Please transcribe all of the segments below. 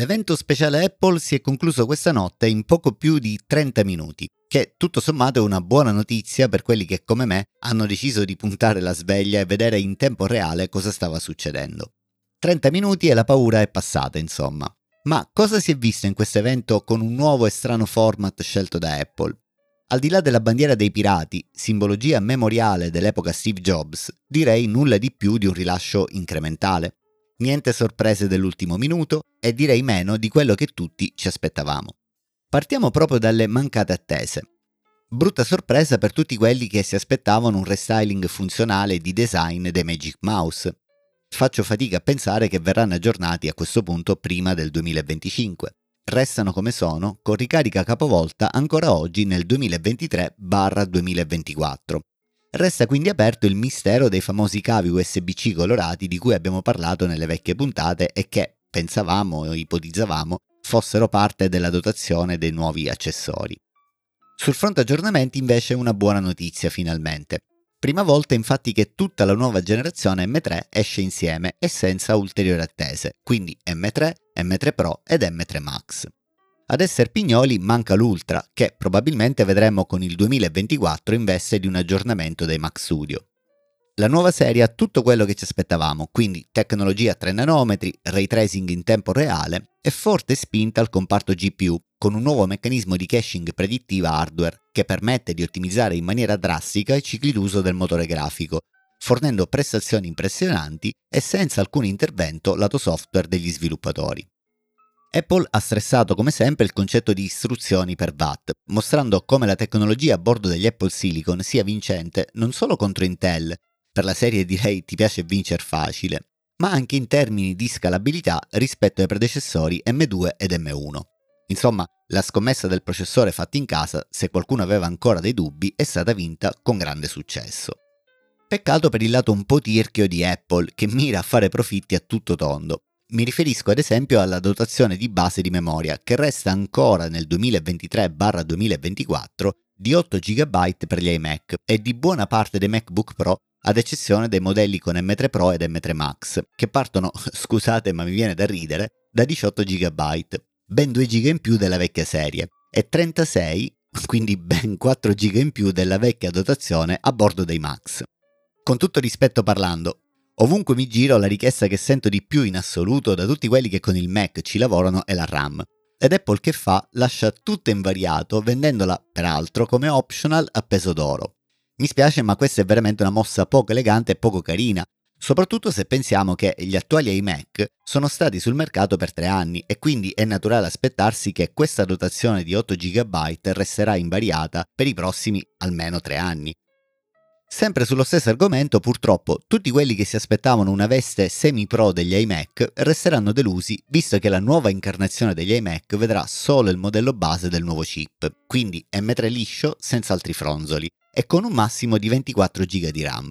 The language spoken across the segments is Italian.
L'evento speciale Apple si è concluso questa notte in poco più di 30 minuti, che tutto sommato è una buona notizia per quelli che come me hanno deciso di puntare la sveglia e vedere in tempo reale cosa stava succedendo. 30 minuti e la paura è passata, insomma. Ma cosa si è visto in questo evento con un nuovo e strano format scelto da Apple? Al di là della bandiera dei pirati, simbologia memoriale dell'epoca Steve Jobs, direi nulla di più di un rilascio incrementale. Niente sorprese dell'ultimo minuto e direi meno di quello che tutti ci aspettavamo. Partiamo proprio dalle mancate attese. Brutta sorpresa per tutti quelli che si aspettavano un restyling funzionale di design dei Magic Mouse. Faccio fatica a pensare che verranno aggiornati a questo punto prima del 2025. Restano come sono, con ricarica capovolta ancora oggi nel 2023-2024. Resta quindi aperto il mistero dei famosi cavi USB-C colorati di cui abbiamo parlato nelle vecchie puntate e che, pensavamo o ipotizzavamo, fossero parte della dotazione dei nuovi accessori. Sul fronte aggiornamenti invece una buona notizia finalmente. Prima volta infatti che tutta la nuova generazione M3 esce insieme e senza ulteriori attese, quindi M3, M3 Pro ed M3 Max. Ad essere pignoli manca l'Ultra, che probabilmente vedremo con il 2024 in veste di un aggiornamento dei Mac Studio. La nuova serie ha tutto quello che ci aspettavamo, quindi tecnologia a 3 nanometri, ray tracing in tempo reale e forte spinta al comparto GPU, con un nuovo meccanismo di caching predittiva hardware che permette di ottimizzare in maniera drastica i cicli d'uso del motore grafico, fornendo prestazioni impressionanti e senza alcun intervento lato software degli sviluppatori. Apple ha stressato come sempre il concetto di istruzioni per watt, mostrando come la tecnologia a bordo degli Apple Silicon sia vincente non solo contro Intel, per la serie direi ti piace vincere facile, ma anche in termini di scalabilità rispetto ai predecessori M2 ed M1. Insomma, la scommessa del processore fatto in casa, se qualcuno aveva ancora dei dubbi, è stata vinta con grande successo. Peccato per il lato un po' tirchio di Apple, che mira a fare profitti a tutto tondo. Mi riferisco ad esempio alla dotazione di base di memoria, che resta ancora nel 2023-2024 di 8 GB per gli iMac e di buona parte dei MacBook Pro ad eccezione dei modelli con M3 Pro ed M3 Max, che partono, scusate ma mi viene da ridere, da 18 GB, ben 2 GB in più della vecchia serie, e 36, quindi ben 4 GB in più della vecchia dotazione a bordo dei Max. Con tutto rispetto parlando, ovunque mi giro la richiesta che sento di più in assoluto da tutti quelli che con il Mac ci lavorano è la RAM. Ed Apple che fa? Lascia tutto invariato vendendola peraltro come optional a peso d'oro. Mi spiace, ma questa è veramente una mossa poco elegante e poco carina, soprattutto se pensiamo che gli attuali iMac sono stati sul mercato per tre anni e quindi è naturale aspettarsi che questa dotazione di 8 GB resterà invariata per i prossimi almeno tre anni. Sempre sullo stesso argomento, purtroppo, tutti quelli che si aspettavano una veste semi-pro degli iMac resteranno delusi, visto che la nuova incarnazione degli iMac vedrà solo il modello base del nuovo chip, quindi M3 liscio senza altri fronzoli, e con un massimo di 24 GB di RAM.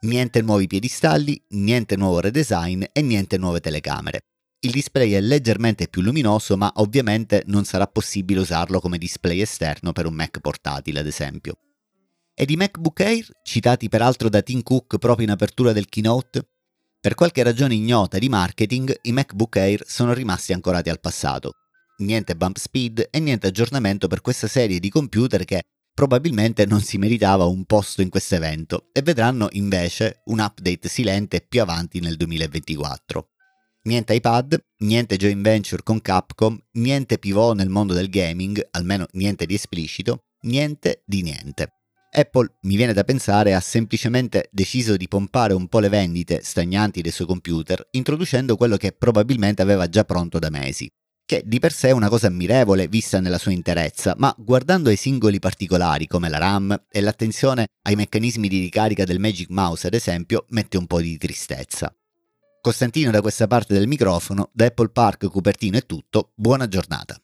Niente nuovi piedistalli, niente nuovo redesign e niente nuove telecamere. Il display è leggermente più luminoso, ma ovviamente non sarà possibile usarlo come display esterno per un Mac portatile, ad esempio. Ed i MacBook Air, citati peraltro da Tim Cook proprio in apertura del keynote? Per qualche ragione ignota di marketing, i MacBook Air sono rimasti ancorati al passato. Niente bump speed e niente aggiornamento per questa serie di computer che, probabilmente non si meritava un posto in questo evento e vedranno invece un update silente più avanti nel 2024. Niente iPad, niente joint venture con Capcom, niente pivot nel mondo del gaming, almeno niente di esplicito, niente di niente. Apple, mi viene da pensare, ha semplicemente deciso di pompare un po' le vendite stagnanti dei suoi computer, introducendo quello che probabilmente aveva già pronto da mesi, che di per sé è una cosa ammirevole vista nella sua interezza, ma guardando ai singoli particolari come la RAM e l'attenzione ai meccanismi di ricarica del Magic Mouse ad esempio, mette un po' di tristezza. Costantino da questa parte del microfono, da Apple Park Cupertino è tutto, buona giornata.